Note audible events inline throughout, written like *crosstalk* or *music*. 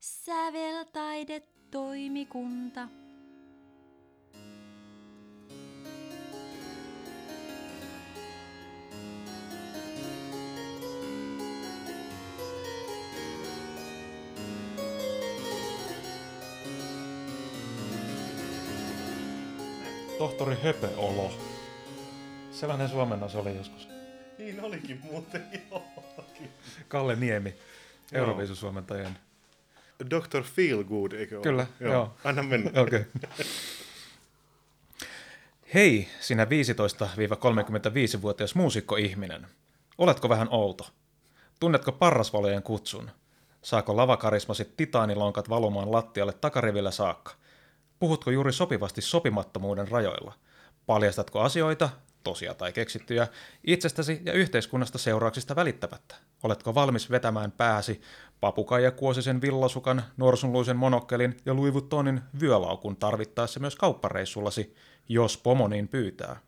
Säveltaidetoimikunta. Tohtori Höpöolo. Sellainen suomennos oli joskus. Niin olikin muuten, joo. Kalle Niemi, Euroviisusuomentajien. Dr. Feelgood, eikö ole? Kyllä, joo. Anna mennä. *laughs* Okei. Okay. Hei, sinä 15-35-vuotias muusikkoihminen. Oletko vähän outo? Tunnetko parrasvalojen kutsun? Saako lavakarismasit titaanilonkat valumaan lattialle takarivillä saakka? Puhutko juuri sopivasti sopimattomuuden rajoilla? Paljastatko asioita, tosia tai keksittyjä, itsestäsi ja yhteiskunnasta seurauksista välittämättä? Oletko valmis vetämään pääsi papukaija kuosisen villasukan, norsunluisen monokkelin ja luivuttonin vyölaukun tarvittaessa myös kauppareissullasi, jos pomo niin pyytää?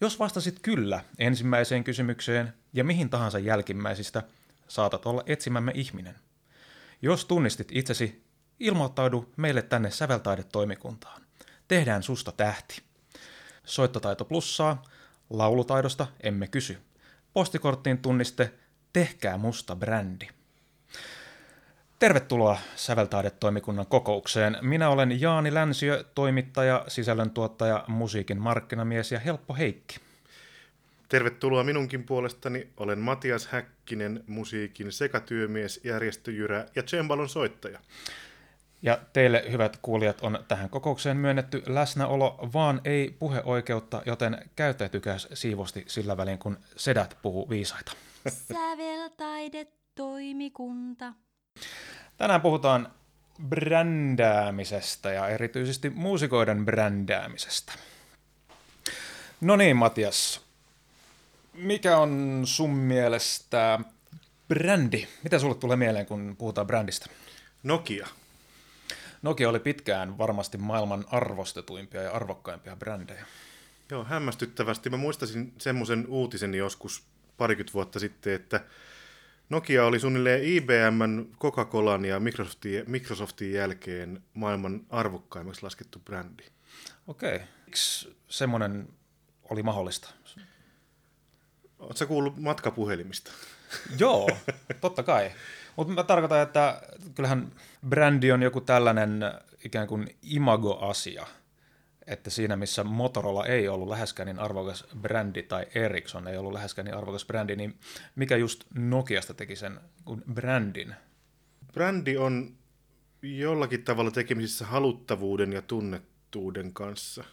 Jos vastasit kyllä ensimmäiseen kysymykseen ja mihin tahansa jälkimmäisistä, saatat olla etsimämme ihminen. Jos tunnistit itsesi, ilmoittaudu meille tänne säveltaidetoimikuntaan. Tehdään susta tähti. Soittotaito plussaa, laulutaidosta emme kysy. Postikorttiin tunniste, tehkää musta brändi. Tervetuloa Säveltaidetoimikunnan kokoukseen. Minä olen Jaani Länsiö, toimittaja, sisällöntuottaja, musiikin markkinamies ja Helppo Heikki. Tervetuloa minunkin puolestani. Olen Matias Häkkinen, musiikin sekatyömies, järjestöjyrä ja cembalon soittaja. Ja teille, hyvät kuulijat, on tähän kokoukseen myönnetty läsnäolo, vaan ei puheoikeutta, joten käyttäytykää siivosti sillä välin, kun sedät puhuu viisaita. Säveltaidetoimikunta. Tänään puhutaan brändäämisestä ja erityisesti muusikoiden brändäämisestä. No niin, Matias. Mikä on sun mielestä brändi? Mitä sulle tulee mieleen, kun puhutaan brändistä? Nokia. Nokia oli pitkään varmasti maailman arvostetuimpia ja arvokkaimpia brändejä. Joo, hämmästyttävästi. Mä muistasin semmoisen uutisen joskus parikymmentä vuotta sitten, että Nokia oli suunnilleen IBM, Coca-Colan ja Microsoftin, Microsoftin jälkeen maailman arvokkaimmaksi laskettu brändi. Okei. Miksi semmoinen oli mahdollista? Oletko kuullut matkapuhelimista? *laughs* Joo, totta kai. Mutta mä tarkoitan, että kyllähän brändi on joku tällainen ikään kuin imago-asia, että siinä missä Motorola ei ollut läheskään niin arvokas brändi tai Ericsson ei ollut läheskään niin arvokas brändi, niin mikä just Nokiasta teki sen brändin? Brändi on jollakin tavalla tekemisissä haluttavuuden ja tunnettuuden kanssa.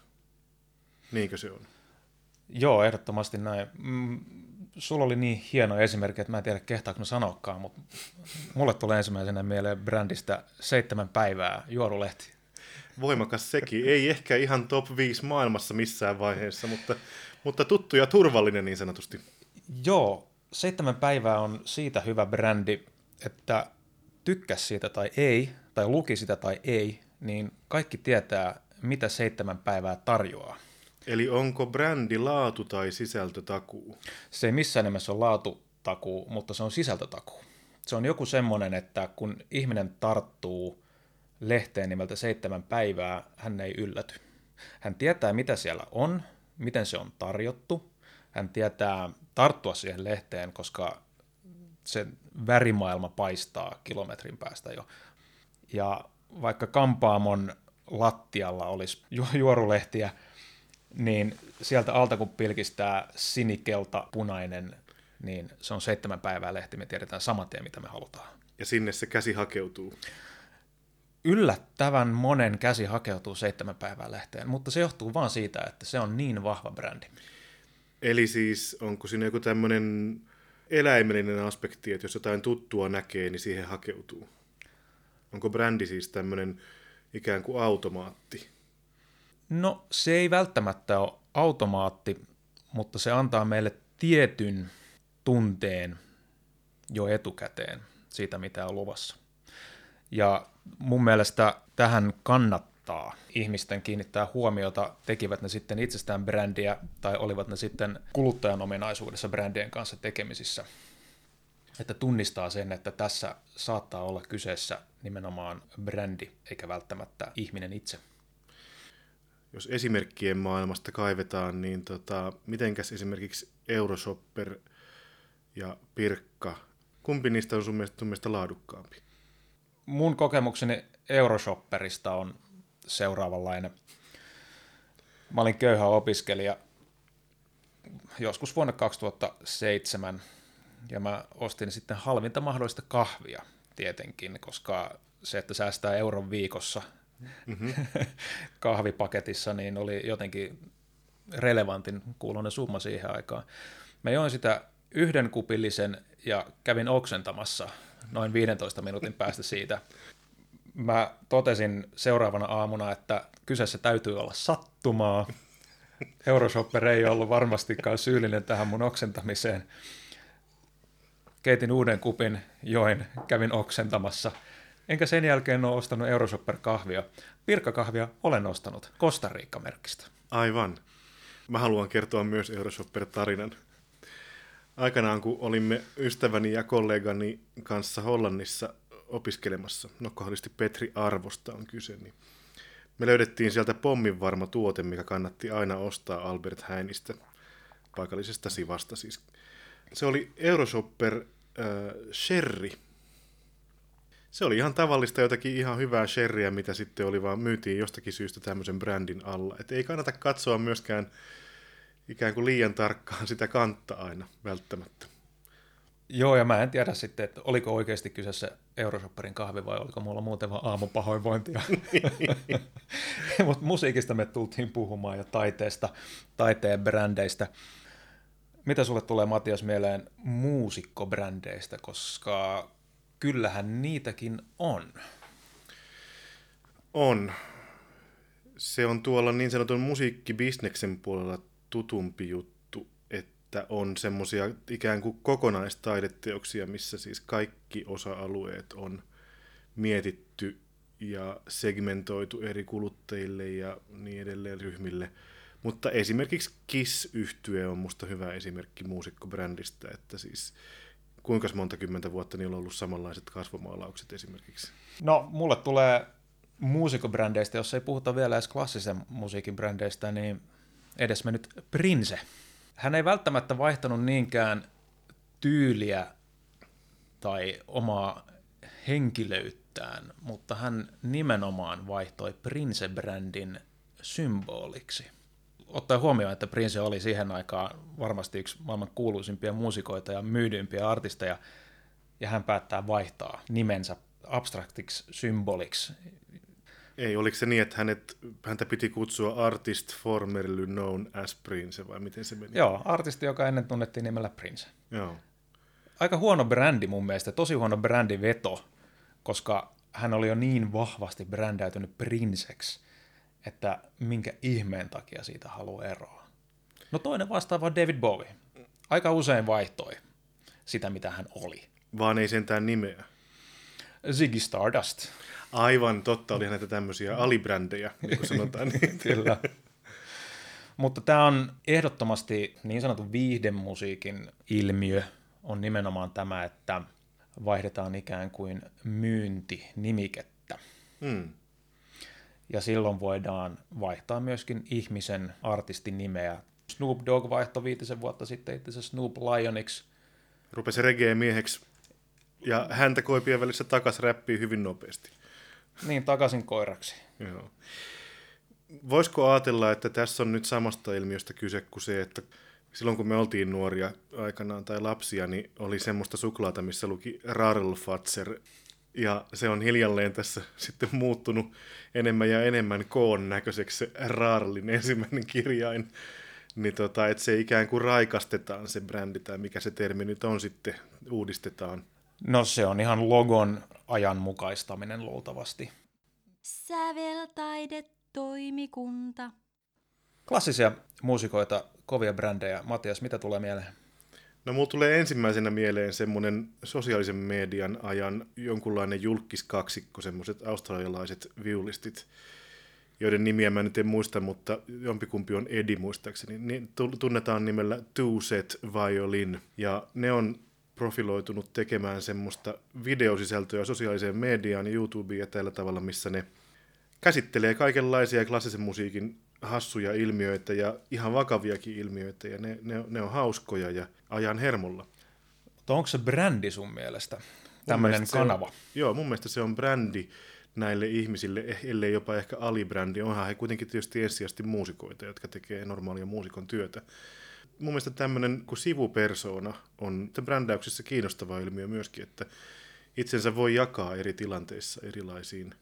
Niinkö se on? Joo, ehdottomasti näin. Mm, sulla oli niin hieno esimerkki, että mä en tiedä kehtaako mä sanokaan, mutta mulle tulee ensimmäisenä mieleen brändistä seitsemän päivää juorulehti. Voimakas sekin. Ei ehkä ihan top 5 maailmassa missään vaiheessa, mutta, mutta tuttu ja turvallinen niin sanotusti. Joo, seitsemän päivää on siitä hyvä brändi, että tykkäs siitä tai ei, tai luki sitä tai ei, niin kaikki tietää, mitä seitsemän päivää tarjoaa. Eli onko brändi laatu tai sisältötakuu? Se ei missään nimessä ole laatutakuu, mutta se on sisältötakuu. Se on joku semmoinen, että kun ihminen tarttuu lehteen nimeltä seitsemän päivää, hän ei ylläty. Hän tietää, mitä siellä on, miten se on tarjottu. Hän tietää tarttua siihen lehteen, koska se värimaailma paistaa kilometrin päästä jo. Ja vaikka kampaamon lattialla olisi juorulehtiä, niin sieltä alta kun pilkistää sinikelta punainen, niin se on seitsemän päivää lehti, me tiedetään saman tien, mitä me halutaan. Ja sinne se käsi hakeutuu. Yllättävän monen käsi hakeutuu seitsemän päivää lehteen, mutta se johtuu vaan siitä, että se on niin vahva brändi. Eli siis onko siinä joku tämmöinen eläimellinen aspekti, että jos jotain tuttua näkee, niin siihen hakeutuu? Onko brändi siis tämmöinen ikään kuin automaatti? No se ei välttämättä ole automaatti, mutta se antaa meille tietyn tunteen jo etukäteen siitä, mitä on luvassa. Ja mun mielestä tähän kannattaa ihmisten kiinnittää huomiota, tekivät ne sitten itsestään brändiä tai olivat ne sitten kuluttajan ominaisuudessa brändien kanssa tekemisissä. että tunnistaa sen, että tässä saattaa olla kyseessä nimenomaan brändi, eikä välttämättä ihminen itse. Jos esimerkkien maailmasta kaivetaan, niin tota, mitenkäs esimerkiksi Euroshopper ja Pirkka, kumpi niistä on sun mielestä, sun mielestä laadukkaampi? Mun kokemukseni Euroshopperista on seuraavanlainen. Mä olin köyhä opiskelija joskus vuonna 2007 ja mä ostin sitten halvinta mahdollista kahvia tietenkin, koska se, että säästää euron viikossa mm-hmm. *laughs* kahvipaketissa, niin oli jotenkin relevantin kuulonen summa siihen aikaan. Mä join sitä yhden kupillisen ja kävin oksentamassa noin 15 minuutin päästä siitä. Mä totesin seuraavana aamuna, että kyseessä täytyy olla sattumaa. Euroshopper ei ollut varmastikaan syyllinen tähän mun oksentamiseen. Keitin uuden kupin, join, kävin oksentamassa. Enkä sen jälkeen ole ostanut Euroshopper-kahvia. Pirkkakahvia olen ostanut Costa Rica-merkistä. Aivan. Mä haluan kertoa myös Euroshopper-tarinan. Aikanaan, kun olimme ystäväni ja kollegani kanssa Hollannissa opiskelemassa, no kohdallisesti Petri Arvosta on kyse, niin me löydettiin sieltä pomminvarma tuote, mikä kannatti aina ostaa Albert Häinistä, paikallisesta Sivasta siis. Se oli Euroshopper äh, Sherry. Se oli ihan tavallista jotakin ihan hyvää sherryä, mitä sitten oli, vaan myytiin jostakin syystä tämmöisen brändin alla. Et ei kannata katsoa myöskään ikään kuin liian tarkkaan sitä kantta aina välttämättä. Joo, ja mä en tiedä sitten, että oliko oikeasti kyseessä Euroshopperin kahvi vai oliko mulla muuten vaan aamupahoinvointia. *laughs* Mutta musiikista me tultiin puhumaan ja taiteesta, taiteen brändeistä. Mitä sulle tulee Matias mieleen muusikkobrändeistä, koska kyllähän niitäkin on. On. Se on tuolla niin sanotun musiikkibisneksen puolella tutumpi juttu, että on semmoisia ikään kuin kokonaistaideteoksia, missä siis kaikki osa-alueet on mietitty ja segmentoitu eri kuluttajille ja niin edelleen ryhmille. Mutta esimerkiksi kiss yhtye on musta hyvä esimerkki muusikkobrändistä, että siis kuinka monta kymmentä vuotta niillä on ollut samanlaiset kasvomaalaukset esimerkiksi? No, mulle tulee muusikkobrändeistä, jos ei puhuta vielä edes klassisen musiikin brändeistä, niin edesmennyt Prince. Hän ei välttämättä vaihtanut niinkään tyyliä tai omaa henkilöyttään, mutta hän nimenomaan vaihtoi Prince-brändin symboliksi. Ottaen huomioon, että Prince oli siihen aikaan varmasti yksi maailman kuuluisimpia muusikoita ja myydyimpiä artisteja, ja hän päättää vaihtaa nimensä abstraktiksi symboliksi, ei, oliko se niin, että hänet, häntä piti kutsua artist formerly known as Prince, vai miten se meni? Joo, artisti, joka ennen tunnettiin nimellä Prince. Joo. Aika huono brändi mun mielestä, tosi huono veto, koska hän oli jo niin vahvasti brändäytynyt Princeksi, että minkä ihmeen takia siitä haluaa eroa. No toinen vastaava on David Bowie. Aika usein vaihtoi sitä, mitä hän oli. Vaan ei sentään nimeä. Ziggy Stardust. Aivan totta, oli näitä tämmöisiä alibrändejä, niin kuin sanotaan. Niin. *laughs* Kyllä. Mutta tämä on ehdottomasti niin sanotun viihdemusiikin ilmiö, on nimenomaan tämä, että vaihdetaan ikään kuin myyntinimikettä. Hmm. Ja silloin voidaan vaihtaa myöskin ihmisen artistin nimeä. Snoop Dogg vaihtoi viitisen vuotta sitten itse Snoop Lioniksi. Rupesi reggae-mieheksi ja häntä koipien välissä takas räppii hyvin nopeasti. Niin, takaisin koiraksi. Joo. Voisiko ajatella, että tässä on nyt samasta ilmiöstä kyse kuin se, että silloin kun me oltiin nuoria aikanaan tai lapsia, niin oli semmoista suklaata, missä luki Rarlfatser, ja se on hiljalleen tässä *laughs* sitten muuttunut enemmän ja enemmän koon näköiseksi se Rarlin ensimmäinen kirjain. Niin tota, että se ikään kuin raikastetaan se brändi tai mikä se termi nyt on sitten, uudistetaan. No se on ihan logon ajanmukaistaminen luultavasti. Säveltaidetoimikunta. Klassisia muusikoita, kovia brändejä. Matias, mitä tulee mieleen? No mulla tulee ensimmäisenä mieleen semmoinen sosiaalisen median ajan jonkunlainen julkiskaksikko, semmoiset australialaiset viulistit, joiden nimiä mä nyt en muista, mutta jompikumpi on Edi muistaakseni. Niin tunnetaan nimellä Two Set Violin, ja ne on profiloitunut tekemään semmoista videosisältöä sosiaaliseen mediaan ja YouTubeen ja tällä tavalla, missä ne käsittelee kaikenlaisia klassisen musiikin hassuja ilmiöitä ja ihan vakaviakin ilmiöitä, ja ne, ne, ne on hauskoja ja ajan hermolla. Mutta onko se brändi sun mielestä, tämmöinen kanava? On, joo, mun mielestä se on brändi näille ihmisille, eh, ellei jopa ehkä alibrändi. Onhan he kuitenkin tietysti ensisijaisesti muusikoita, jotka tekee normaalia muusikon työtä. Mun mielestä tämmöinen kuin sivupersona on brändäyksessä kiinnostava ilmiö myöskin, että itsensä voi jakaa eri tilanteissa erilaisiin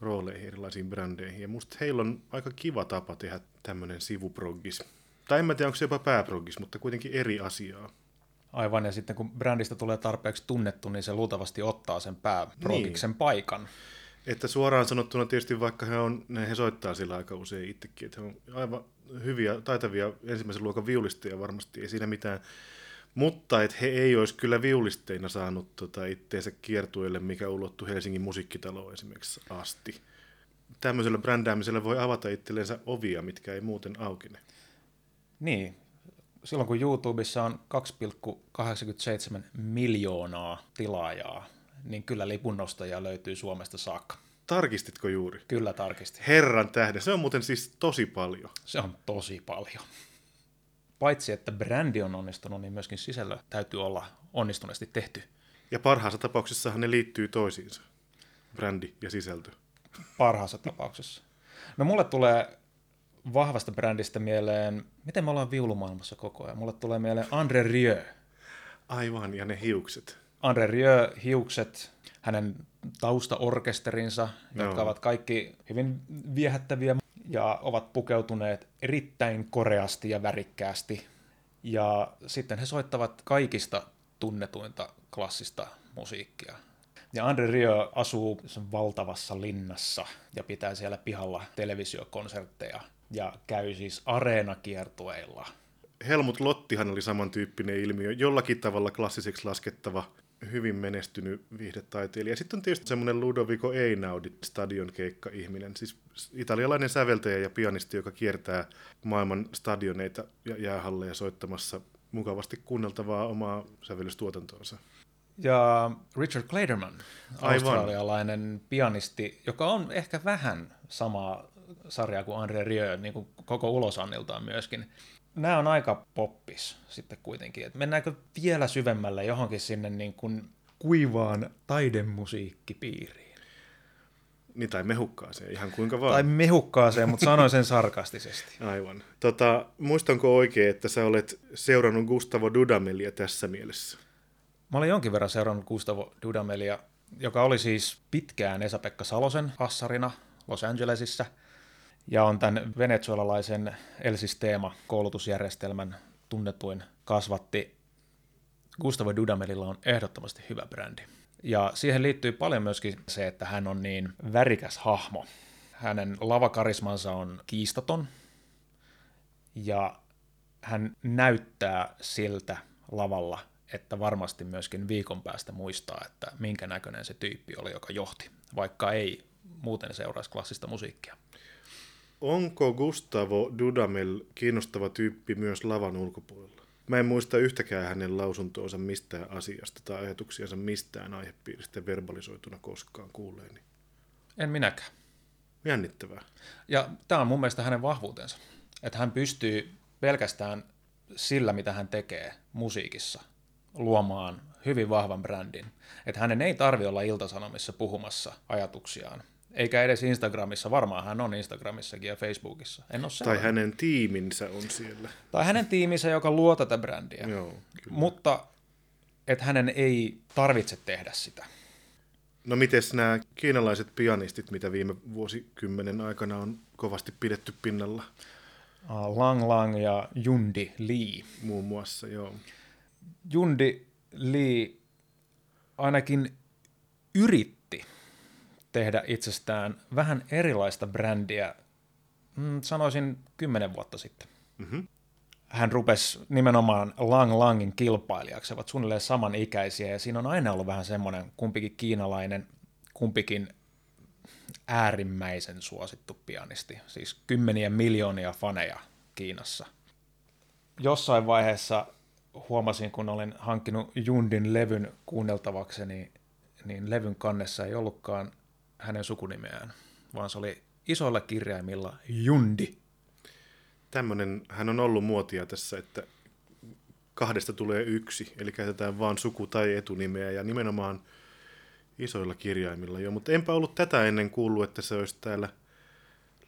rooleihin, erilaisiin brändeihin. Ja musta heillä on aika kiva tapa tehdä tämmöinen sivuproggis. Tai en mä tiedä, onko se jopa pääproggis, mutta kuitenkin eri asiaa. Aivan, ja sitten kun brändistä tulee tarpeeksi tunnettu, niin se luultavasti ottaa sen pääprogiksen niin. paikan. Että suoraan sanottuna tietysti vaikka he, on, he soittaa sillä aika usein itsekin, että he on aivan hyviä, taitavia ensimmäisen luokan viulisteja varmasti, ei siinä mitään. Mutta että he ei olisi kyllä viulisteina saanut tota itteensä kiertueelle, mikä ulottui Helsingin musiikkitaloon esimerkiksi asti. Tämmöisellä brändäämisellä voi avata itsellensä ovia, mitkä ei muuten aukine. Niin, silloin kun YouTubessa on 2,87 miljoonaa tilaajaa, niin kyllä lipunnostajia löytyy Suomesta saakka. Tarkistitko juuri? Kyllä tarkistin. Herran tähden, se on muuten siis tosi paljon. Se on tosi paljon. Paitsi että brändi on onnistunut, niin myöskin sisällö täytyy olla onnistuneesti tehty. Ja parhaassa tapauksessahan ne liittyy toisiinsa, brändi ja sisältö. Parhaassa tapauksessa. No mulle tulee vahvasta brändistä mieleen, miten me ollaan viulumaailmassa koko ajan. Mulle tulee mieleen Andre Rieu. Aivan, ja ne hiukset. Andre Rieu, hiukset, hänen taustaorkesterinsa, jotka ovat kaikki hyvin viehättäviä ja ovat pukeutuneet erittäin koreasti ja värikkäästi. Ja sitten he soittavat kaikista tunnetuinta klassista musiikkia. Ja Andre Rio asuu valtavassa linnassa ja pitää siellä pihalla televisiokonsertteja ja käy siis areenakiertueilla. Helmut Lottihan oli samantyyppinen ilmiö, jollakin tavalla klassiseksi laskettava hyvin menestynyt viihdetaiteilija. Sitten on tietysti semmoinen Ludovico Einaudi, stadionkeikka-ihminen, siis italialainen säveltäjä ja pianisti, joka kiertää maailman stadioneita ja jäähalleja soittamassa mukavasti kuunneltavaa omaa sävellystuotantoonsa. Ja Richard Clayderman, australialainen pianisti, joka on ehkä vähän samaa sarjaa kuin Andre Rieu, niin kuin koko ulosanniltaan myöskin nämä on aika poppis sitten kuitenkin. Et mennäänkö vielä syvemmälle johonkin sinne niin kuin kuivaan taidemusiikkipiiriin? Niin, tai mehukkaaseen, ihan kuinka vaan. Tai mehukkaaseen, mutta sanoin sen sarkastisesti. *laughs* Aivan. Tota, muistanko oikein, että sä olet seurannut Gustavo Dudamelia tässä mielessä? Mä olin jonkin verran seurannut Gustavo Dudamelia, joka oli siis pitkään Esa-Pekka Salosen assarina Los Angelesissa – ja on tämän venezuelalaisen Elsis-teema koulutusjärjestelmän tunnetuin kasvatti. Gustavo Dudamelilla on ehdottomasti hyvä brändi. Ja siihen liittyy paljon myöskin se, että hän on niin värikäs hahmo. Hänen lavakarismansa on kiistaton ja hän näyttää siltä lavalla, että varmasti myöskin viikon päästä muistaa, että minkä näköinen se tyyppi oli, joka johti, vaikka ei muuten seuraisi klassista musiikkia. Onko Gustavo Dudamel kiinnostava tyyppi myös lavan ulkopuolella? Mä en muista yhtäkään hänen lausuntoonsa mistään asiasta tai ajatuksiansa mistään aihepiiristä verbalisoituna koskaan kuulleeni. En minäkään. Jännittävää. Ja tämä on mun mielestä hänen vahvuutensa. Että hän pystyy pelkästään sillä, mitä hän tekee musiikissa, luomaan hyvin vahvan brändin. Että hänen ei tarvi olla iltasanomissa puhumassa ajatuksiaan, eikä edes Instagramissa. Varmaan hän on Instagramissakin ja Facebookissa. En ole tai hänen tiiminsä on siellä. Tai hänen tiiminsä, joka luo tätä brändiä. Joo, kyllä. Mutta että hänen ei tarvitse tehdä sitä. No miten nämä kiinalaiset pianistit, mitä viime vuosikymmenen aikana on kovasti pidetty pinnalla? Lang Lang ja Jundi Lee. Muun muassa, joo. Jundi Lee ainakin yritti tehdä itsestään vähän erilaista brändiä, mm, sanoisin kymmenen vuotta sitten. Mm-hmm. Hän rupesi nimenomaan Lang Langin kilpailijaksi, ovat suunnilleen samanikäisiä, ja siinä on aina ollut vähän semmoinen kumpikin kiinalainen, kumpikin äärimmäisen suosittu pianisti, siis kymmeniä miljoonia faneja Kiinassa. Jossain vaiheessa huomasin, kun olin hankkinut Jundin levyn kuunneltavakseni, niin levyn kannessa ei ollutkaan hänen sukunimeään, vaan se oli isoilla kirjaimilla Jundi. Tämmöinen, hän on ollut muotia tässä, että kahdesta tulee yksi, eli käytetään vain suku- tai etunimeä, ja nimenomaan isoilla kirjaimilla jo, mutta enpä ollut tätä ennen kuullut, että se olisi täällä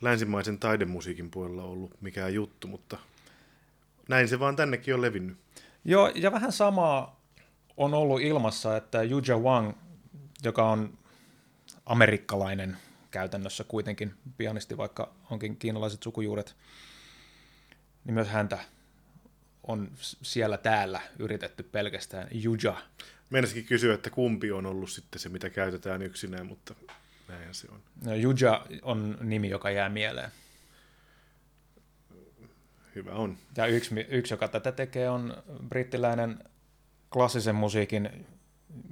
länsimaisen taidemusiikin puolella ollut mikään juttu, mutta näin se vaan tännekin on levinnyt. Joo, ja vähän samaa on ollut ilmassa, että Yuja Wang, joka on amerikkalainen käytännössä kuitenkin pianisti, vaikka onkin kiinalaiset sukujuuret, niin myös häntä on siellä täällä yritetty pelkästään Juja. Meinasinkin kysyä, että kumpi on ollut sitten se, mitä käytetään yksinään, mutta näinhän se on. No, Juja on nimi, joka jää mieleen. Hyvä on. Ja yksi, yksi, joka tätä tekee, on brittiläinen klassisen musiikin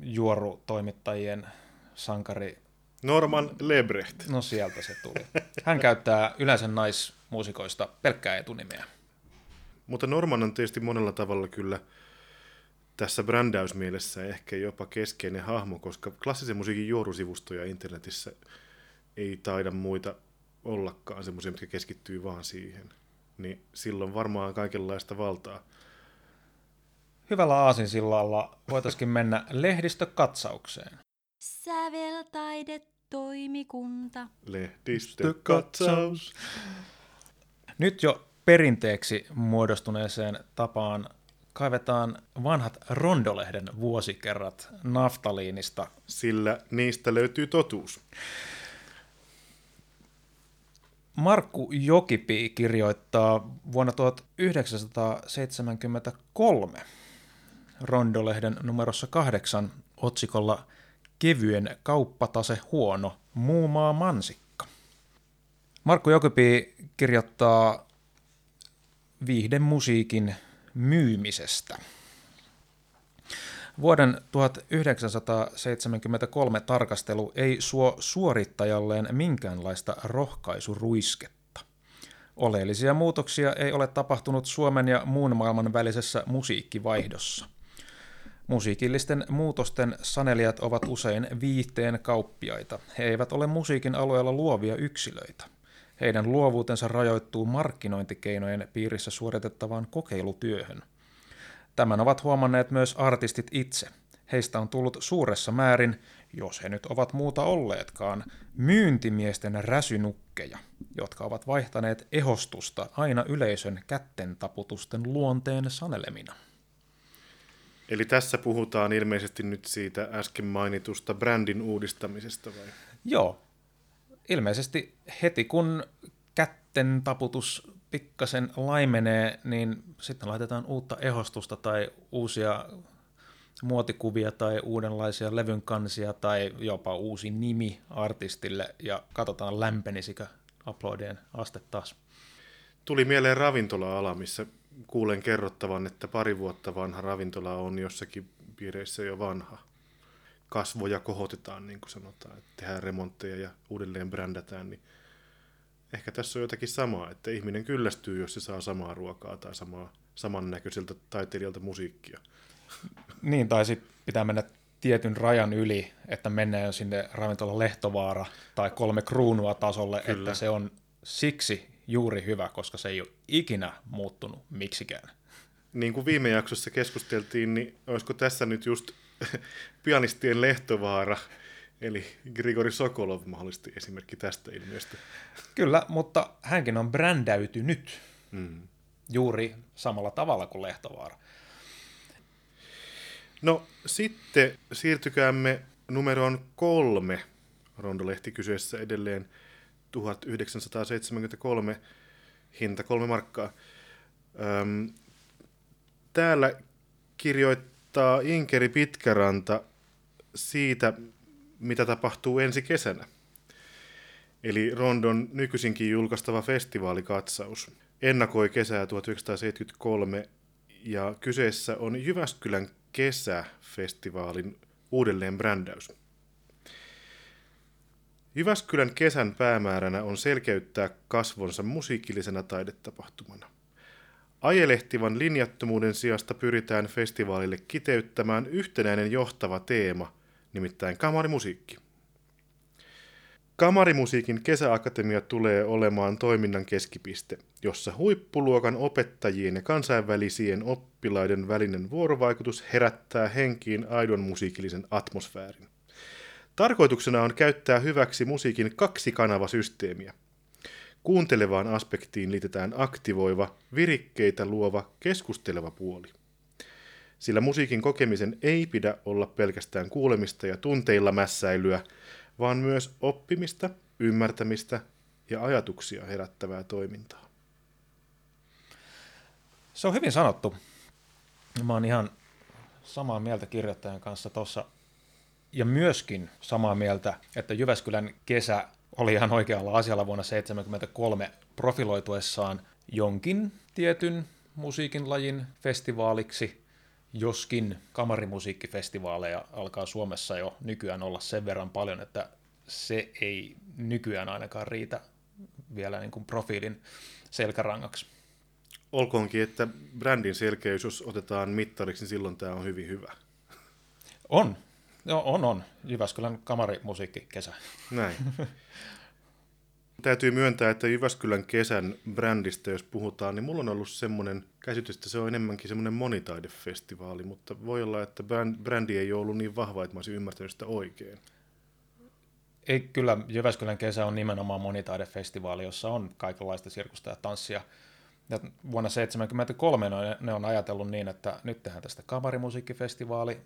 juorutoimittajien sankari. Norman Lebrecht. No sieltä se tuli. Hän käyttää yleensä naismuusikoista pelkkää etunimeä. Mutta Norman on tietysti monella tavalla kyllä tässä brändäysmielessä ehkä jopa keskeinen hahmo, koska klassisen musiikin juorusivustoja internetissä ei taida muita ollakaan semmoisia, mitkä keskittyy vaan siihen. Niin silloin varmaan kaikenlaista valtaa. Hyvällä aasinsillalla voitaisiin mennä lehdistökatsaukseen. Säveltaidetoimikunta. Lehdistökatsaus. Nyt jo perinteeksi muodostuneeseen tapaan kaivetaan vanhat Rondolehden vuosikerrat naftaliinista. Sillä niistä löytyy totuus. Markku Jokipi kirjoittaa vuonna 1973 Rondolehden numerossa kahdeksan otsikolla Kevyen kauppatase huono, muumaa mansikka. Markku Jokipi kirjoittaa viihden musiikin myymisestä. Vuoden 1973 tarkastelu ei suo suorittajalleen minkäänlaista rohkaisuruisketta. Oleellisia muutoksia ei ole tapahtunut Suomen ja muun maailman välisessä musiikkivaihdossa. Musiikillisten muutosten sanelijat ovat usein viihteen kauppiaita. He eivät ole musiikin alueella luovia yksilöitä. Heidän luovuutensa rajoittuu markkinointikeinojen piirissä suoritettavaan kokeilutyöhön. Tämän ovat huomanneet myös artistit itse. Heistä on tullut suuressa määrin, jos he nyt ovat muuta olleetkaan, myyntimiesten räsynukkeja, jotka ovat vaihtaneet ehostusta aina yleisön kättentaputusten luonteen sanelemina. Eli tässä puhutaan ilmeisesti nyt siitä äsken mainitusta brändin uudistamisesta vai? Joo, ilmeisesti heti kun kätten taputus pikkasen laimenee, niin sitten laitetaan uutta ehostusta tai uusia muotikuvia tai uudenlaisia levyn kansia tai jopa uusi nimi artistille ja katsotaan lämpenisikö uploadien aste taas. Tuli mieleen ravintola-ala, missä kuulen kerrottavan, että pari vuotta vanha ravintola on jossakin piireissä jo vanha kasvoja kohotetaan, niin kuin sanotaan, että tehdään remontteja ja uudelleen brändätään, niin ehkä tässä on jotakin samaa, että ihminen kyllästyy, jos se saa samaa ruokaa tai samaa, samannäköiseltä taiteilijalta musiikkia. Niin, tai sitten pitää mennä tietyn rajan yli, että mennään jo sinne ravintola Lehtovaara tai kolme kruunua tasolle, Kyllä. että se on siksi juuri hyvä, koska se ei ole ikinä muuttunut miksikään. Niin kuin viime jaksossa keskusteltiin, niin olisiko tässä nyt just *laughs* pianistien Lehtovaara, eli Grigori Sokolov mahdollisesti esimerkki tästä ilmiöstä. Kyllä, mutta hänkin on brändäytynyt mm. juuri samalla tavalla kuin Lehtovaara. No sitten siirtykäämme numeroon kolme. Rondolehti kyseessä edelleen 1973 hinta kolme markkaa. Öm, täällä kirjoittaa Inkeri Pitkäranta siitä, mitä tapahtuu ensi kesänä. Eli Rondon nykyisinkin julkaistava festivaalikatsaus ennakoi kesää 1973 ja kyseessä on Jyväskylän kesäfestivaalin uudelleen brändäys. Jyväskylän kesän päämääränä on selkeyttää kasvonsa musiikillisena taidetapahtumana. Ajelehtivan linjattomuuden sijasta pyritään festivaalille kiteyttämään yhtenäinen johtava teema, nimittäin kamarimusiikki. Kamarimusiikin kesäakatemia tulee olemaan toiminnan keskipiste, jossa huippuluokan opettajien ja kansainvälisien oppilaiden välinen vuorovaikutus herättää henkiin aidon musiikillisen atmosfäärin. Tarkoituksena on käyttää hyväksi musiikin kaksi kanavasysteemiä. Kuuntelevaan aspektiin liitetään aktivoiva, virikkeitä luova, keskusteleva puoli. Sillä musiikin kokemisen ei pidä olla pelkästään kuulemista ja tunteilla mässäilyä, vaan myös oppimista, ymmärtämistä ja ajatuksia herättävää toimintaa. Se on hyvin sanottu. Mä oon ihan samaa mieltä kirjoittajan kanssa tuossa. Ja myöskin samaa mieltä, että Jyväskylän kesä oli ihan oikealla asialla vuonna 1973 profiloituessaan jonkin tietyn musiikin lajin festivaaliksi, joskin kamarimusiikkifestivaaleja alkaa Suomessa jo nykyään olla sen verran paljon, että se ei nykyään ainakaan riitä vielä niin kuin profiilin selkärangaksi. Olkoonkin, että brändin selkeys, jos otetaan mittariksi, niin silloin tämä on hyvin hyvä. On, Joo, on, on. Jyväskylän kamarimusiikki kesä. Näin. Täytyy myöntää, että Jyväskylän kesän brändistä, jos puhutaan, niin mulla on ollut semmoinen käsitys, että se on enemmänkin semmoinen monitaidefestivaali, mutta voi olla, että brändi ei ole ollut niin vahva, että mä olisin ymmärtänyt sitä oikein. Ei, kyllä Jyväskylän kesä on nimenomaan monitaidefestivaali, jossa on kaikenlaista sirkusta ja tanssia. Ja vuonna 1973 ne on ajatellut niin, että nyt tehdään tästä kamarimusiikkifestivaali,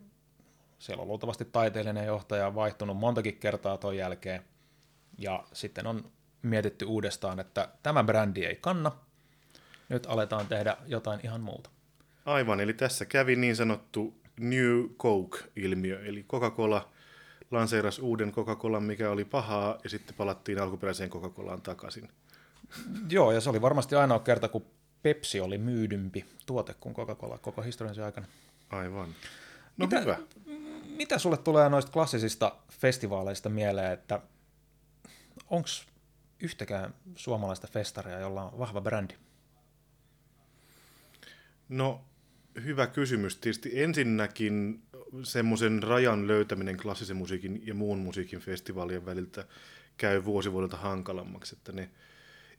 siellä on luultavasti taiteellinen johtaja vaihtunut montakin kertaa tuon jälkeen. Ja sitten on mietitty uudestaan, että tämä brändi ei kanna. Nyt aletaan tehdä jotain ihan muuta. Aivan, eli tässä kävi niin sanottu New Coke-ilmiö, eli Coca-Cola lanseerasi uuden Coca-Colan, mikä oli pahaa, ja sitten palattiin alkuperäiseen Coca-Colaan takaisin. Joo, ja se oli varmasti ainoa kerta, kun Pepsi oli myydympi tuote kuin Coca-Cola koko historiansa aikana. Aivan. No mitä, hyvä mitä sulle tulee noista klassisista festivaaleista mieleen, että onko yhtäkään suomalaista festaria, jolla on vahva brändi? No, hyvä kysymys. Tietysti ensinnäkin semmoisen rajan löytäminen klassisen musiikin ja muun musiikin festivaalien väliltä käy vuosivuodelta hankalammaksi. Että ne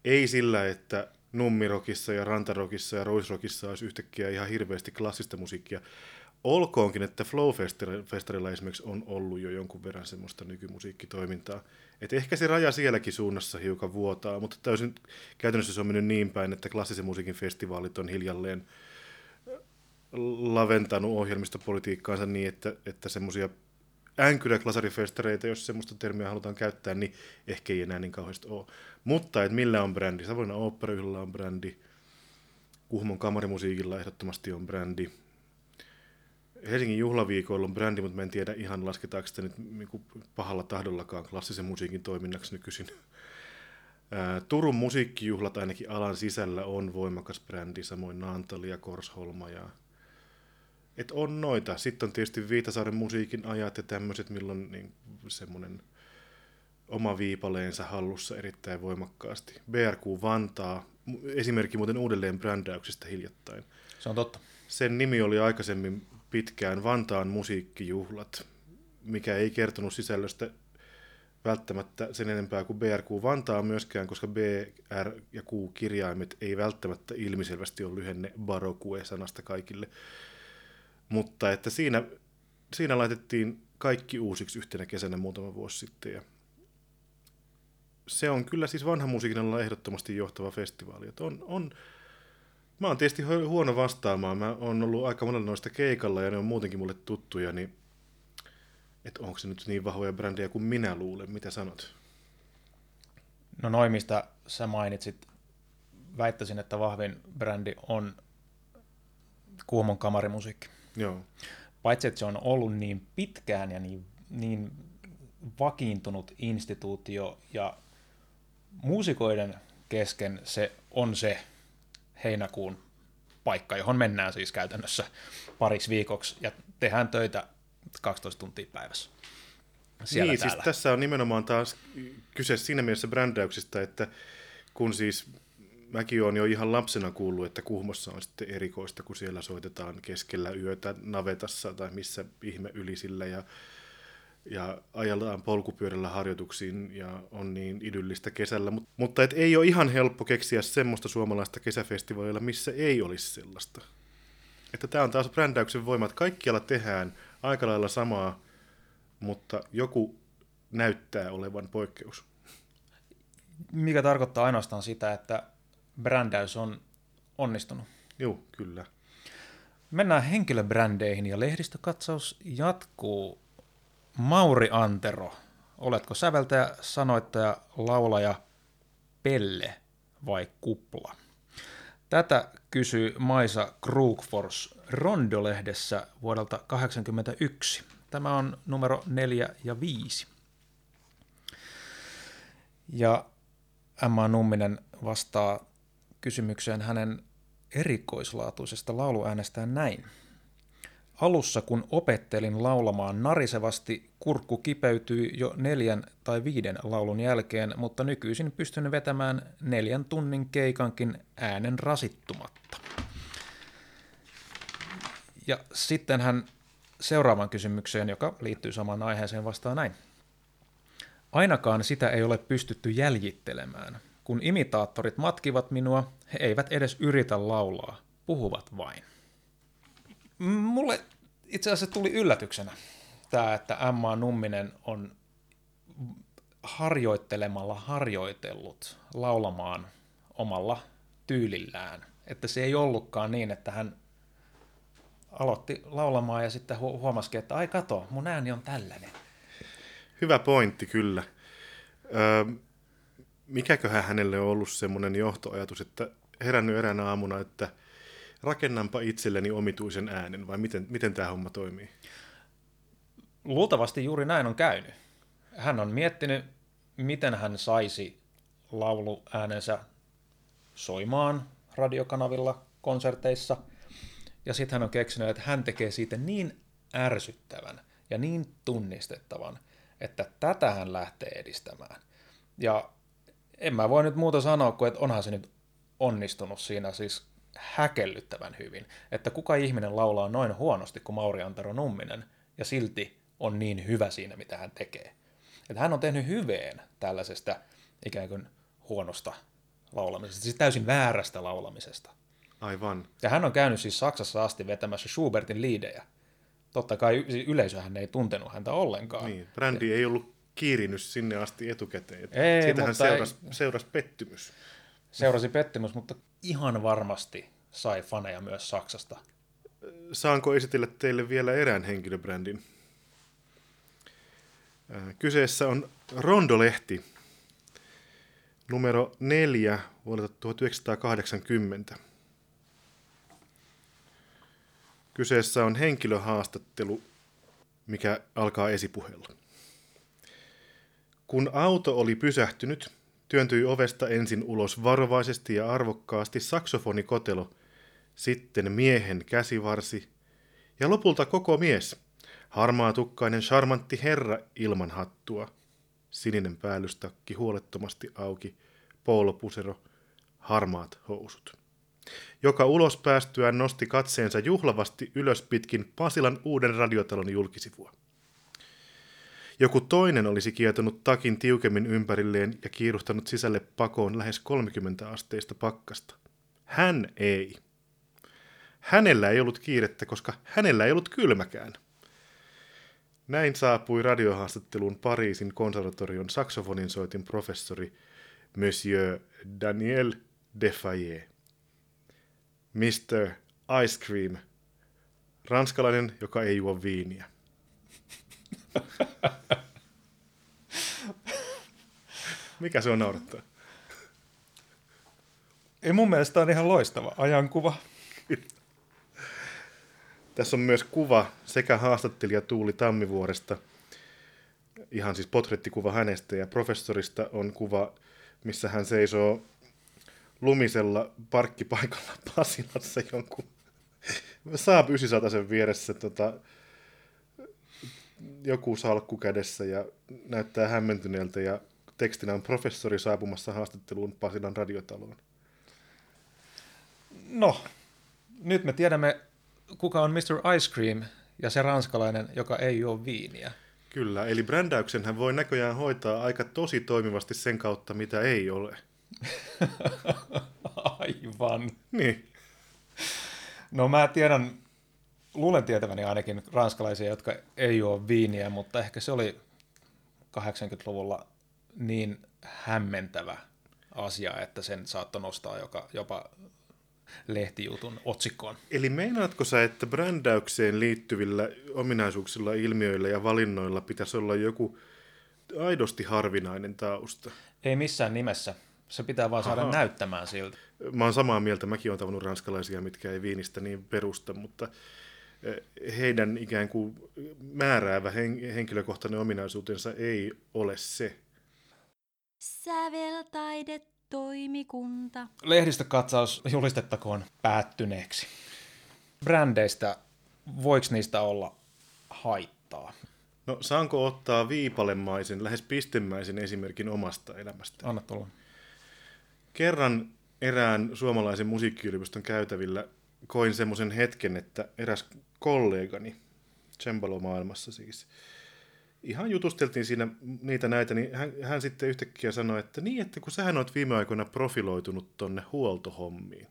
ei sillä, että nummirokissa ja rantarokissa ja roisrokissa olisi yhtäkkiä ihan hirveästi klassista musiikkia, Olkoonkin, että Flow-festarilla esimerkiksi on ollut jo jonkun verran semmoista nykymusiikkitoimintaa. Et ehkä se raja sielläkin suunnassa hiukan vuotaa, mutta täysin käytännössä se on mennyt niin päin, että klassisen musiikin festivaalit on hiljalleen laventanut ohjelmistopolitiikkaansa niin, että, että semmoisia änkyräklasarifestareita, jos semmoista termiä halutaan käyttää, niin ehkä ei enää niin kauheasti ole. Mutta että millä on brändi? Savonlinnan oopperayhdellä on brändi, Kuhmon kamarimusiikilla ehdottomasti on brändi, Helsingin juhlaviikoilla on brändi, mutta mä en tiedä ihan lasketaanko sitä nyt niin pahalla tahdollakaan klassisen musiikin toiminnaksi nykyisin. Turun musiikkijuhlat ainakin alan sisällä on voimakas brändi, samoin Naantali ja Korsholma. Ja... Et on noita. Sitten on tietysti Viitasaaren musiikin ajat ja tämmöiset, milloin niin semmoinen oma viipaleensa hallussa erittäin voimakkaasti. BRQ Vantaa, esimerkki muuten uudelleen brändäyksestä hiljattain. Se on totta. Sen nimi oli aikaisemmin pitkään Vantaan musiikkijuhlat, mikä ei kertonut sisällöstä välttämättä sen enempää kuin BRQ Vantaa myöskään, koska BR ja Q-kirjaimet ei välttämättä ilmiselvästi ole lyhenne Barokue-sanasta kaikille. Mutta että siinä, siinä laitettiin kaikki uusiksi yhtenä kesänä muutama vuosi sitten. Ja se on kyllä siis vanha musiikin ehdottomasti johtava festivaali. On, on Mä oon tietysti huono vastaamaan. Mä oon ollut aika monella noista keikalla ja ne on muutenkin mulle tuttuja, niin että onko se nyt niin vahvoja brändejä kuin minä luulen. Mitä sanot? No noin, mistä sä mainitsit, väittäisin, että vahvin brändi on Kuomon kamarimusiikki. Joo. Paitsi, että se on ollut niin pitkään ja niin, niin vakiintunut instituutio ja muusikoiden kesken se on se heinäkuun paikka, johon mennään siis käytännössä pariksi viikoksi ja tehdään töitä 12 tuntia päivässä. Siellä niin, siis täällä. siis tässä on nimenomaan taas kyse siinä mielessä brändäyksestä, että kun siis mäkin olen jo ihan lapsena kuullut, että Kuhmossa on sitten erikoista, kun siellä soitetaan keskellä yötä navetassa tai missä ihme ylisillä ja, ja ajellaan polkupyörällä harjoituksiin ja on niin idyllistä kesällä. Mut, mutta et ei ole ihan helppo keksiä semmoista suomalaista kesäfestivaalia, missä ei olisi sellaista. Että tämä on taas brändäyksen voima, että kaikkialla tehdään aika lailla samaa, mutta joku näyttää olevan poikkeus. Mikä tarkoittaa ainoastaan sitä, että brändäys on onnistunut. Joo, kyllä. Mennään henkilöbrändeihin ja lehdistökatsaus jatkuu. Mauri Antero, oletko säveltäjä, sanoittaja, laulaja, pelle vai kupla? Tätä kysyy Maisa Krugfors Rondo-lehdessä vuodelta 1981. Tämä on numero 4 ja 5. Ja Emma Numminen vastaa kysymykseen hänen erikoislaatuisesta lauluäänestään näin. Alussa, kun opettelin laulamaan narisevasti, kurkku kipeytyi jo neljän tai viiden laulun jälkeen, mutta nykyisin pystyn vetämään neljän tunnin keikankin äänen rasittumatta. Ja sitten hän seuraavan kysymykseen, joka liittyy samaan aiheeseen, vastaa näin. Ainakaan sitä ei ole pystytty jäljittelemään. Kun imitaattorit matkivat minua, he eivät edes yritä laulaa, puhuvat vain. Mulle itse asiassa tuli yllätyksenä tämä, että Emma Numminen on harjoittelemalla harjoitellut laulamaan omalla tyylillään. Että se ei ollutkaan niin, että hän aloitti laulamaan ja sitten huomasikin, että ai kato, mun ääni on tällainen. Hyvä pointti kyllä. Öö, mikäköhän hänelle on ollut semmoinen johtoajatus, että herännyt eräänä aamuna, että rakennanpa itselleni omituisen äänen, vai miten, miten tämä homma toimii? Luultavasti juuri näin on käynyt. Hän on miettinyt, miten hän saisi lauluäänensä soimaan radiokanavilla, konserteissa, ja sitten hän on keksinyt, että hän tekee siitä niin ärsyttävän ja niin tunnistettavan, että tätä hän lähtee edistämään. Ja en mä voi nyt muuta sanoa kuin, että onhan se nyt onnistunut siinä siis häkellyttävän hyvin. Että kuka ihminen laulaa noin huonosti kuin Mauri Antero Numminen ja silti on niin hyvä siinä, mitä hän tekee. Että hän on tehnyt hyveen tällaisesta ikään kuin huonosta laulamisesta, siis täysin väärästä laulamisesta. Aivan. Ja hän on käynyt siis Saksassa asti vetämässä Schubertin liidejä. Totta kai yleisöhän ei tuntenut häntä ollenkaan. Niin, brändi ja... ei ollut kiirinyt sinne asti etukäteen. Ei, Siitähän seurasi, ei... seurasi pettymys. Seurasi pettymys, mutta ihan varmasti sai faneja myös Saksasta. Saanko esitellä teille vielä erään henkilöbrändin? Kyseessä on Rondolehti, numero 4 vuodelta 1980. Kyseessä on henkilöhaastattelu, mikä alkaa esipuheella. Kun auto oli pysähtynyt, työntyi ovesta ensin ulos varovaisesti ja arvokkaasti saksofonikotelo, sitten miehen käsivarsi ja lopulta koko mies, harmaatukkainen charmantti herra ilman hattua, sininen päällystakki huolettomasti auki, poolopusero, harmaat housut joka ulos päästyään nosti katseensa juhlavasti ylös pitkin Pasilan uuden radiotalon julkisivua. Joku toinen olisi kietonut takin tiukemmin ympärilleen ja kiiruhtanut sisälle pakoon lähes 30 asteista pakkasta. Hän ei. Hänellä ei ollut kiirettä, koska hänellä ei ollut kylmäkään. Näin saapui radiohaastatteluun Pariisin konservatorion saksofoninsoitin professori Monsieur Daniel Defayet. Mr. Ice Cream. Ranskalainen, joka ei juo viiniä. Mikä se on naurattaa? Ei mun mielestä on ihan loistava ajankuva. Tässä on myös kuva sekä haastattelija Tuuli Tammivuoresta, ihan siis potrettikuva hänestä, ja professorista on kuva, missä hän seisoo lumisella parkkipaikalla Pasilassa jonkun Saab 900 vieressä tota, joku salkku kädessä ja näyttää hämmentyneeltä ja tekstinä on professori saapumassa haastatteluun Pasilan radiotaloon. No, nyt me tiedämme, kuka on Mr. Ice Cream ja se ranskalainen, joka ei juo viiniä. Kyllä, eli brändäyksen hän voi näköjään hoitaa aika tosi toimivasti sen kautta, mitä ei ole. *laughs* Aivan. Niin. No mä tiedän, luulen tietäväni ainakin ranskalaisia, jotka ei juo viiniä, mutta ehkä se oli 80-luvulla niin hämmentävä asia, että sen saattoi nostaa joka, jopa lehtijutun otsikkoon. Eli meinaatko sä, että brändäykseen liittyvillä ominaisuuksilla, ilmiöillä ja valinnoilla pitäisi olla joku aidosti harvinainen tausta? Ei missään nimessä. Se pitää vaan saada Ahaa. näyttämään siltä. Mä oon samaa mieltä, mäkin oon tavannut ranskalaisia, mitkä ei viinistä niin perusta, mutta heidän ikään kuin määräävä hen- henkilökohtainen ominaisuutensa ei ole se. Säveltaidetoimikunta. Lehdistökatsaus julistettakoon päättyneeksi. Brändeistä, voiko niistä olla haittaa? No saanko ottaa viipalemaisen, lähes pistemäisen esimerkin omasta elämästä? Anna tulla. Kerran erään suomalaisen musiikkiyliopiston käytävillä koin semmoisen hetken, että eräs kollegani, Cembalo-maailmassa siis, ihan jutusteltiin siinä niitä näitä, niin hän, hän sitten yhtäkkiä sanoi, että niin, että kun sähän oot viime aikoina profiloitunut tonne huoltohommiin.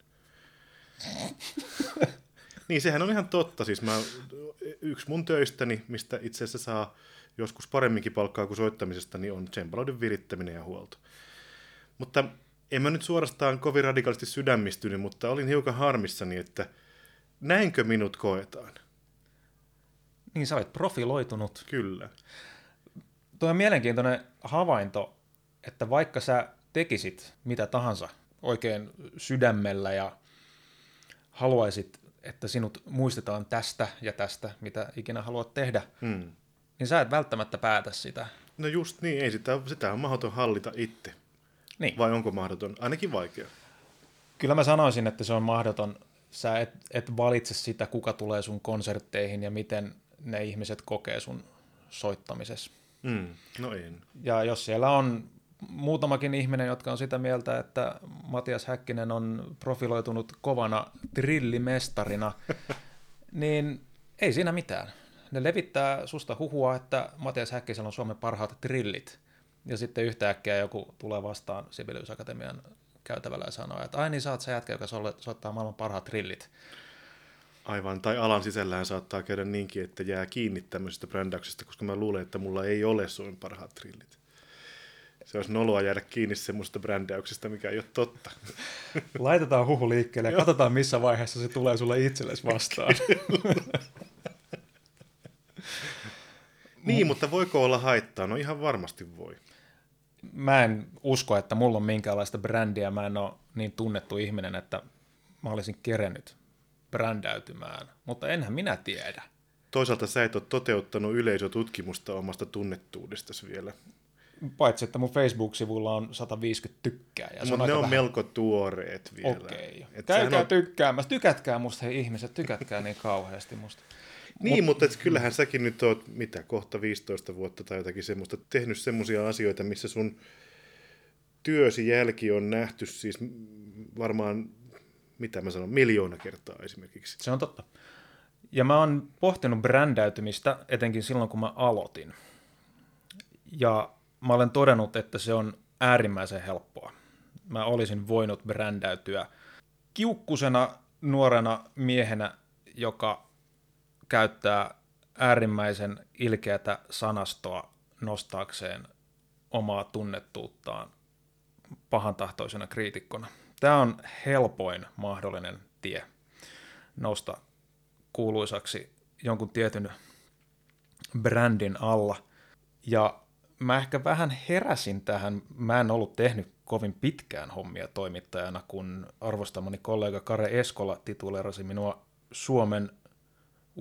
*laughs* niin sehän on ihan totta, siis mä, yksi mun töistäni, mistä itse asiassa saa joskus paremminkin palkkaa kuin soittamisesta, niin on Cembaloiden virittäminen ja huolto. Mutta en mä nyt suorastaan kovin radikaalisti sydämistynyt, mutta olin hiukan harmissani, että näinkö minut koetaan? Niin sä olet profiloitunut. Kyllä. Tuo on mielenkiintoinen havainto, että vaikka sä tekisit mitä tahansa oikein sydämellä ja haluaisit, että sinut muistetaan tästä ja tästä, mitä ikinä haluat tehdä, Hmm. niin sä et välttämättä päätä sitä. No just niin, ei sitä, sitä on mahdoton hallita itse. Niin. Vai onko mahdoton? Ainakin vaikea. Kyllä mä sanoisin, että se on mahdoton. Sä et, et valitse sitä, kuka tulee sun konsertteihin ja miten ne ihmiset kokee sun soittamisessa. Hmm. No en. Ja jos siellä on muutamakin ihminen, jotka on sitä mieltä, että Matias Häkkinen on profiloitunut kovana trillimestarina, *laughs* niin ei siinä mitään. Ne levittää susta huhua, että Matias Häkkisellä on Suomen parhaat trillit. Ja sitten yhtäkkiä joku tulee vastaan Sibelius Akatemian käytävällä ja sanoo, että ai niin sä oot se jätkä, joka soittaa maailman parhaat trillit. Aivan, tai alan sisällään saattaa käydä niinkin, että jää kiinni tämmöisestä brändäyksestä, koska mä luulen, että mulla ei ole Suomen parhaat trillit. Se olisi noloa jäädä kiinni semmoista brändäyksestä, mikä ei ole totta. *laughs* Laitetaan huhu liikkeelle ja katsotaan, missä vaiheessa se tulee sulle itsellesi vastaan. *laughs* Niin, mutta voiko olla haittaa? No ihan varmasti voi. Mä en usko, että mulla on minkäänlaista brändiä. Mä en ole niin tunnettu ihminen, että mä olisin kerennyt brändäytymään. Mutta enhän minä tiedä. Toisaalta sä et ole toteuttanut yleisötutkimusta omasta tunnettuudestasi vielä. Paitsi, että mun Facebook-sivulla on 150 tykkää. Ja se Mutta on ne on vähän. melko tuoreet vielä. Okei. Et Käykää on... tykkäämässä. Tykätkää musta, hei ihmiset, tykätkää niin kauheasti musta. Niin, mutta et kyllähän säkin nyt oot, mitä, kohta 15 vuotta tai jotakin semmoista, tehnyt semmoisia asioita, missä sun työsi jälki on nähty siis varmaan, mitä mä sanon, miljoona kertaa esimerkiksi. Se on totta. Ja mä oon pohtinut brändäytymistä etenkin silloin, kun mä aloitin. Ja mä olen todennut, että se on äärimmäisen helppoa. Mä olisin voinut brändäytyä kiukkusena nuorena miehenä, joka käyttää äärimmäisen ilkeätä sanastoa nostaakseen omaa tunnettuuttaan pahantahtoisena kriitikkona. Tämä on helpoin mahdollinen tie nousta kuuluisaksi jonkun tietyn brändin alla. Ja mä ehkä vähän heräsin tähän. Mä en ollut tehnyt kovin pitkään hommia toimittajana, kun arvostamani kollega Kare Eskola titulerasi minua Suomen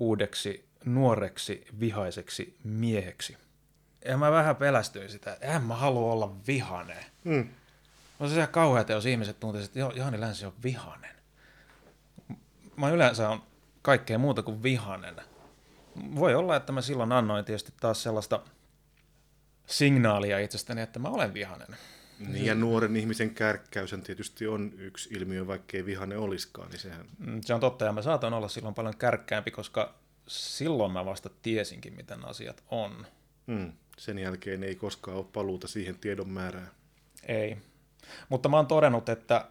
uudeksi nuoreksi vihaiseksi mieheksi. Ja mä vähän pelästyin sitä, että en mä halua olla vihainen. Mm. On se ihan kauheata, jos ihmiset tuntisivat, että "Jo- Johanni Länsi on vihainen. Mä yleensä on kaikkea muuta kuin vihainen. Voi olla, että mä silloin annoin tietysti taas sellaista signaalia itsestäni, että mä olen vihainen. Niin, ja nuoren ihmisen kärkkäys tietysti on yksi ilmiö, vaikkei vihane olisikaan, niin sehän... Mm, Se on totta, ja mä saatan olla silloin paljon kärkkäämpi, koska silloin mä vasta tiesinkin, miten asiat on. Mm, sen jälkeen ei koskaan ole paluuta siihen tiedon määrään. Ei. Mutta mä oon todennut, että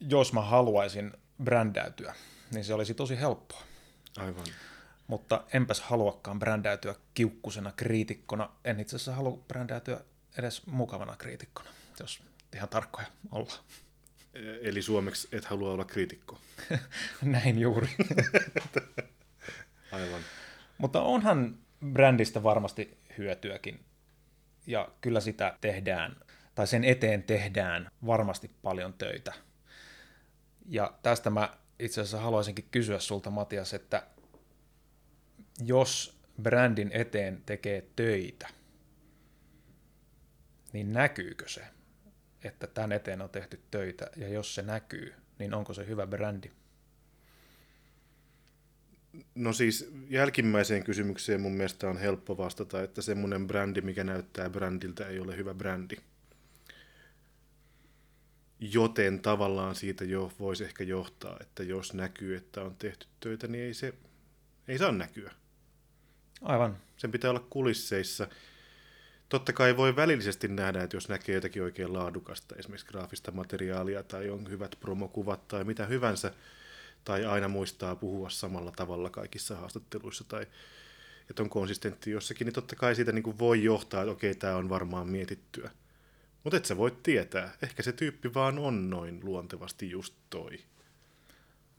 jos mä haluaisin brändäytyä, niin se olisi tosi helppoa. Aivan. Mutta enpäs haluakaan brändäytyä kiukkusena kriitikkona. En itse asiassa halua brändäytyä edes mukavana kriitikkona, jos ihan tarkkoja ollaan. E- Eli suomeksi et halua olla kriitikko. *laughs* Näin juuri. *laughs* Aivan. Mutta onhan brändistä varmasti hyötyäkin. Ja kyllä sitä tehdään, tai sen eteen tehdään varmasti paljon töitä. Ja tästä mä itse asiassa haluaisinkin kysyä sulta, Matias, että jos brändin eteen tekee töitä, niin näkyykö se, että tämän eteen on tehty töitä, ja jos se näkyy, niin onko se hyvä brändi? No siis jälkimmäiseen kysymykseen mun mielestä on helppo vastata, että semmoinen brändi, mikä näyttää brändiltä, ei ole hyvä brändi. Joten tavallaan siitä jo voisi ehkä johtaa, että jos näkyy, että on tehty töitä, niin ei se ei saa näkyä. Aivan. Sen pitää olla kulisseissa. Totta kai voi välillisesti nähdä, että jos näkee jotakin oikein laadukasta, esimerkiksi graafista materiaalia tai on hyvät promokuvat tai mitä hyvänsä, tai aina muistaa puhua samalla tavalla kaikissa haastatteluissa, tai että on konsistentti jossakin, niin totta kai siitä niin kuin voi johtaa, että okei, tämä on varmaan mietittyä. Mutta et sä voit tietää. Ehkä se tyyppi vaan on noin luontevasti just toi.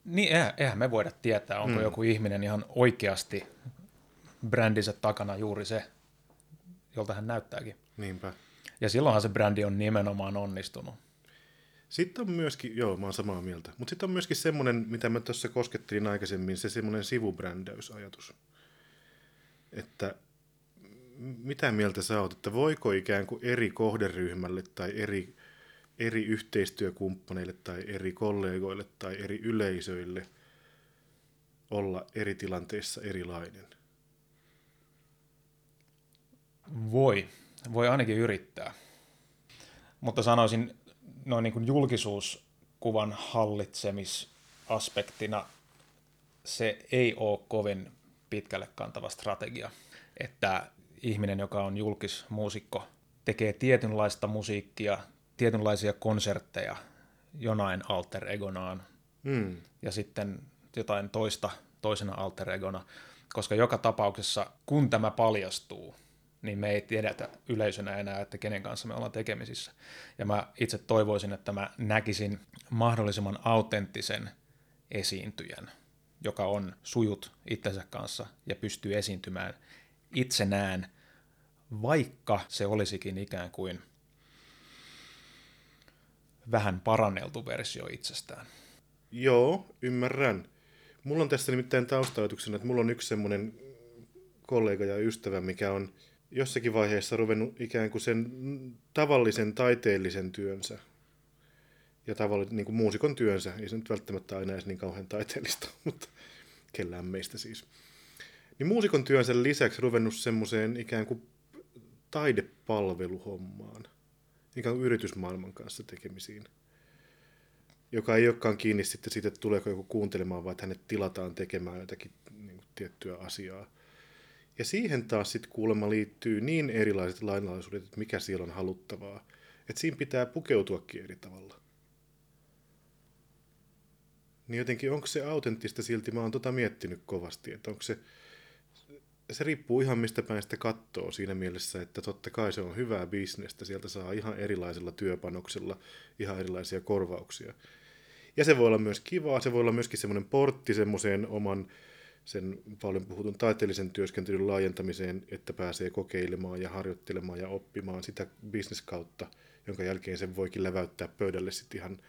Niin, eihän, eihän me voida tietää, onko mm. joku ihminen ihan oikeasti brändinsä takana juuri se, jolta hän näyttääkin. Niinpä. Ja silloinhan se brändi on nimenomaan onnistunut. Sitten on myöskin, joo, mä oon samaa mieltä, mutta sitten on myöskin semmoinen, mitä mä tuossa koskettelin aikaisemmin, se semmoinen sivubrändäysajatus. Että mitä mieltä sä oot, että voiko ikään kuin eri kohderyhmälle tai eri, eri yhteistyökumppaneille tai eri kollegoille tai eri yleisöille olla eri tilanteissa erilainen? Voi. Voi ainakin yrittää. Mutta sanoisin noin niin kuin julkisuuskuvan hallitsemisaspektina se ei ole kovin pitkälle kantava strategia. Että ihminen, joka on julkismuusikko, tekee tietynlaista musiikkia, tietynlaisia konsertteja jonain alter egonaan Hmm. ja sitten jotain toista toisena alter egona, koska joka tapauksessa, kun tämä paljastuu, niin me ei tiedetä yleisönä enää, että kenen kanssa me ollaan tekemisissä. Ja mä itse toivoisin, että mä näkisin mahdollisimman autenttisen esiintyjän, joka on sujut itsensä kanssa ja pystyy esiintymään itsenään, vaikka se olisikin ikään kuin vähän paranneltu versio itsestään. Joo, ymmärrän. Mulla on tässä nimittäin taustautuksena, että mulla on yksi semmoinen kollega ja ystävä, mikä on jossakin vaiheessa ruvennut ikään kuin sen tavallisen taiteellisen työnsä ja tavallisen niin kuin muusikon työnsä, ei se nyt välttämättä aina edes niin kauhean taiteellista, *laughs* mutta kellään meistä siis. Niin muusikon työnsä lisäksi ruvennut semmoiseen ikään kuin taidepalveluhommaan, ikään kuin yritysmaailman kanssa tekemisiin joka ei olekaan kiinni sitten siitä, että tuleeko joku kuuntelemaan, vaan että hänet tilataan tekemään jotakin niin kuin, tiettyä asiaa. Ja siihen taas sitten kuulemma liittyy niin erilaiset lainalaisuudet, että mikä siellä on haluttavaa, että siinä pitää pukeutuakin eri tavalla. Niin jotenkin onko se autenttista silti, mä oon tota miettinyt kovasti, että onko se, se riippuu ihan mistä päin sitä kattoo siinä mielessä, että totta kai se on hyvää bisnestä, sieltä saa ihan erilaisella työpanoksella ihan erilaisia korvauksia. Ja se voi olla myös kivaa, se voi olla myöskin semmoinen portti semmoiseen oman sen paljon puhutun taiteellisen työskentelyn laajentamiseen, että pääsee kokeilemaan ja harjoittelemaan ja oppimaan sitä bisneskautta, jonka jälkeen sen voikin läväyttää pöydälle sitten ihan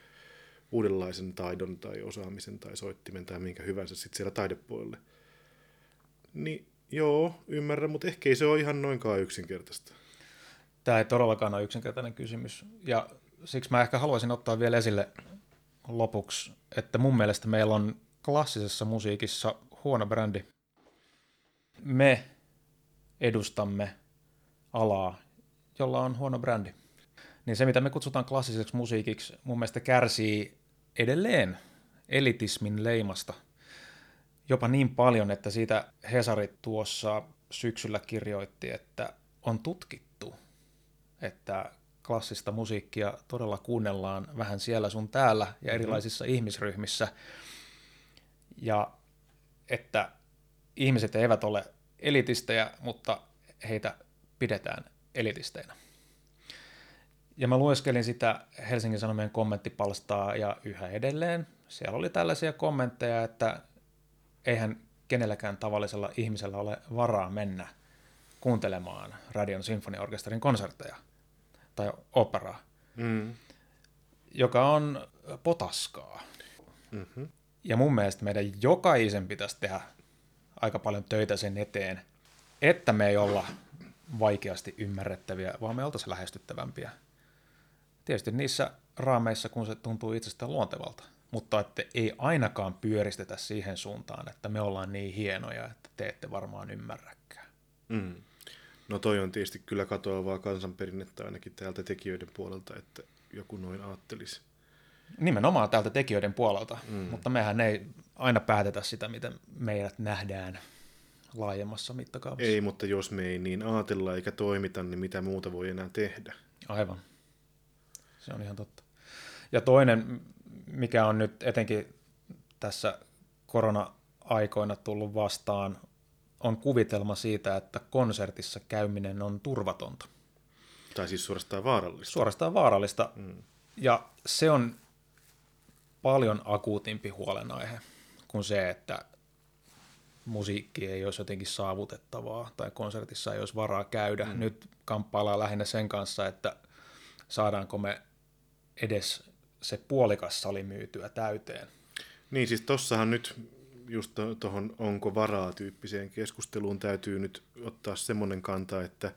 uudenlaisen taidon tai osaamisen tai soittimen tai minkä hyvänsä sitten siellä taidepuolelle. Niin joo, ymmärrän, mutta ehkä ei se ole ihan noinkaan yksinkertaista. Tämä ei todellakaan ole yksinkertainen kysymys. Ja siksi mä ehkä haluaisin ottaa vielä esille lopuksi, että mun mielestä meillä on klassisessa musiikissa huono brändi. Me edustamme alaa, jolla on huono brändi. niin se, mitä me kutsutaan klassiseksi musiikiksi, mun mielestä kärsii edelleen elitismin leimasta. Jopa niin paljon, että siitä Hesari tuossa syksyllä kirjoitti, että on tutkittu, että klassista musiikkia todella kuunnellaan vähän siellä sun täällä ja erilaisissa mm-hmm. ihmisryhmissä. Ja että ihmiset eivät ole elitistejä, mutta heitä pidetään elitisteinä. Ja mä lueskelin sitä Helsingin Sanomien kommenttipalstaa ja yhä edelleen siellä oli tällaisia kommentteja, että eihän kenelläkään tavallisella ihmisellä ole varaa mennä kuuntelemaan Radion Sinfoniorkesterin konsertteja tai operaa, mm. joka on potaskaa. Mm-hmm. Ja mun mielestä meidän jokaisen pitäisi tehdä aika paljon töitä sen eteen, että me ei olla vaikeasti ymmärrettäviä, vaan me oltaisiin lähestyttävämpiä. Tietysti niissä raameissa, kun se tuntuu itsestään luontevalta, mutta että ei ainakaan pyöristetä siihen suuntaan, että me ollaan niin hienoja, että te ette varmaan ymmärräkään. Mm. No toi on tietysti kyllä katoavaa kansanperinnettä ainakin täältä tekijöiden puolelta, että joku noin ajattelisi. Nimenomaan täältä tekijöiden puolelta, mm. mutta mehän ei aina päätetä sitä, miten meidät nähdään laajemmassa mittakaavassa. Ei, mutta jos me ei niin ajatella eikä toimita, niin mitä muuta voi enää tehdä? Aivan. Se on ihan totta. Ja toinen, mikä on nyt etenkin tässä korona-aikoina tullut vastaan, on kuvitelma siitä, että konsertissa käyminen on turvatonta. Tai siis suorastaan vaarallista. Suorastaan vaarallista. Mm. Ja se on paljon akuutimpi huolenaihe kuin se, että musiikki ei olisi jotenkin saavutettavaa tai konsertissa ei olisi varaa käydä. Mm. Nyt kamppaillaan lähinnä sen kanssa, että saadaanko me edes se puolikas sali myytyä täyteen. Niin, siis tossahan nyt just tuohon onko varaa tyyppiseen keskusteluun täytyy nyt ottaa semmoinen kanta, että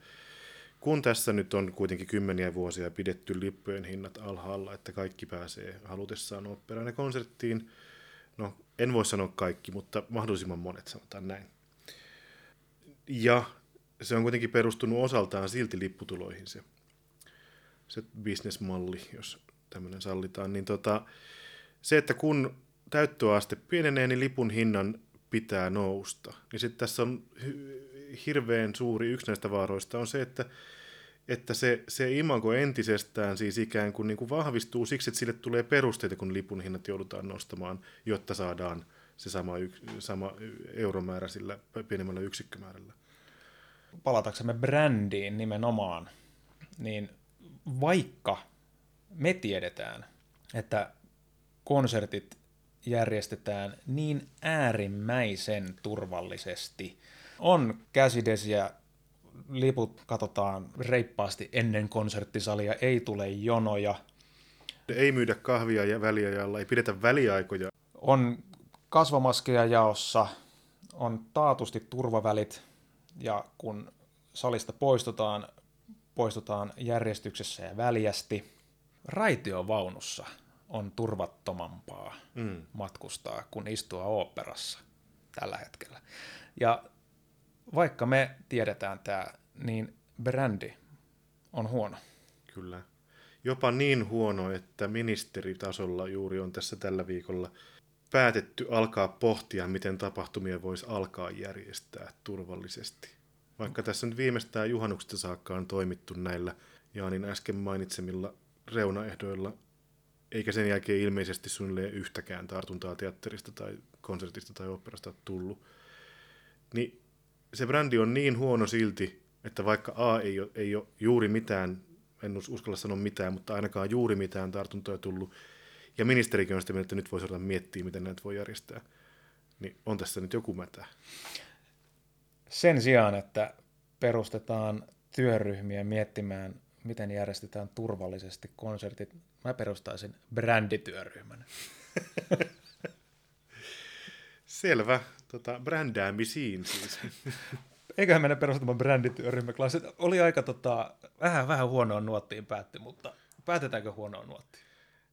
kun tässä nyt on kuitenkin kymmeniä vuosia pidetty lippujen hinnat alhaalla, että kaikki pääsee halutessaan operaan ja konserttiin, no en voi sanoa kaikki, mutta mahdollisimman monet sanotaan näin. Ja se on kuitenkin perustunut osaltaan silti lipputuloihin se, se bisnesmalli, jos tämmöinen sallitaan, niin tota, se, että kun täyttöaste pienenee, niin lipun hinnan pitää nousta. Niin sitten tässä on hirveän suuri yksi näistä vaaroista on se, että, että se, se imago entisestään siis ikään kuin, niin kuin vahvistuu siksi, että sille tulee perusteita, kun lipun hinnat joudutaan nostamaan, jotta saadaan se sama, sama euromäärä sillä pienemmällä yksikkömäärällä. Palataksemme brändiin nimenomaan, niin vaikka me tiedetään, että konsertit järjestetään niin äärimmäisen turvallisesti. On käsidesiä, liput katsotaan reippaasti ennen konserttisalia, ei tule jonoja. Ei myydä kahvia ja väliajalla, ei pidetä väliaikoja. On kasvamaskeja jaossa, on taatusti turvavälit ja kun salista poistutaan, poistutaan järjestyksessä ja väljästi. Raitiovaunussa on turvattomampaa mm. matkustaa kuin istua oopperassa tällä hetkellä. Ja vaikka me tiedetään tämä, niin brändi on huono. Kyllä. Jopa niin huono, että ministeritasolla juuri on tässä tällä viikolla päätetty alkaa pohtia, miten tapahtumia voisi alkaa järjestää turvallisesti. Vaikka tässä nyt viimeistään juhannuksesta saakka on toimittu näillä Jaanin äsken mainitsemilla reunaehdoilla, eikä sen jälkeen ilmeisesti suunnilleen yhtäkään tartuntaa teatterista tai konsertista tai operasta tullut, niin se brändi on niin huono silti, että vaikka A ei ole, ei ole juuri mitään, en uskalla sanoa mitään, mutta ainakaan juuri mitään tartuntoja tullut, ja ministerikin on sitä mieltä, että nyt voisi ruveta miettiä, miten näitä voi järjestää, niin on tässä nyt joku mätä. Sen sijaan, että perustetaan työryhmiä miettimään miten järjestetään turvallisesti konsertit. Mä perustaisin brändityöryhmän. *laughs* Selvä. Tota, brändäämisiin siis. *laughs* Eiköhän mennä perustamaan brändityöryhmä. Oli aika tota, vähän, vähän huonoa nuottiin päätti, mutta päätetäänkö huonoa nuottiin?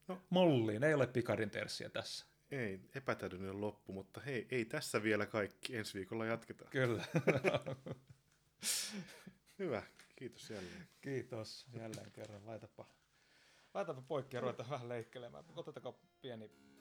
No. Molliin, ei ole pikarin terssiä tässä. Ei, epätäydellinen loppu, mutta hei, ei tässä vielä kaikki. Ensi viikolla jatketaan. Kyllä. *laughs* Hyvä. Kiitos jälleen. Kiitos jälleen kerran. Laitapa Laitapa poikki ja ruvetaan vähän leikkelemään. Otetaanko pieni... Otetaanko pieni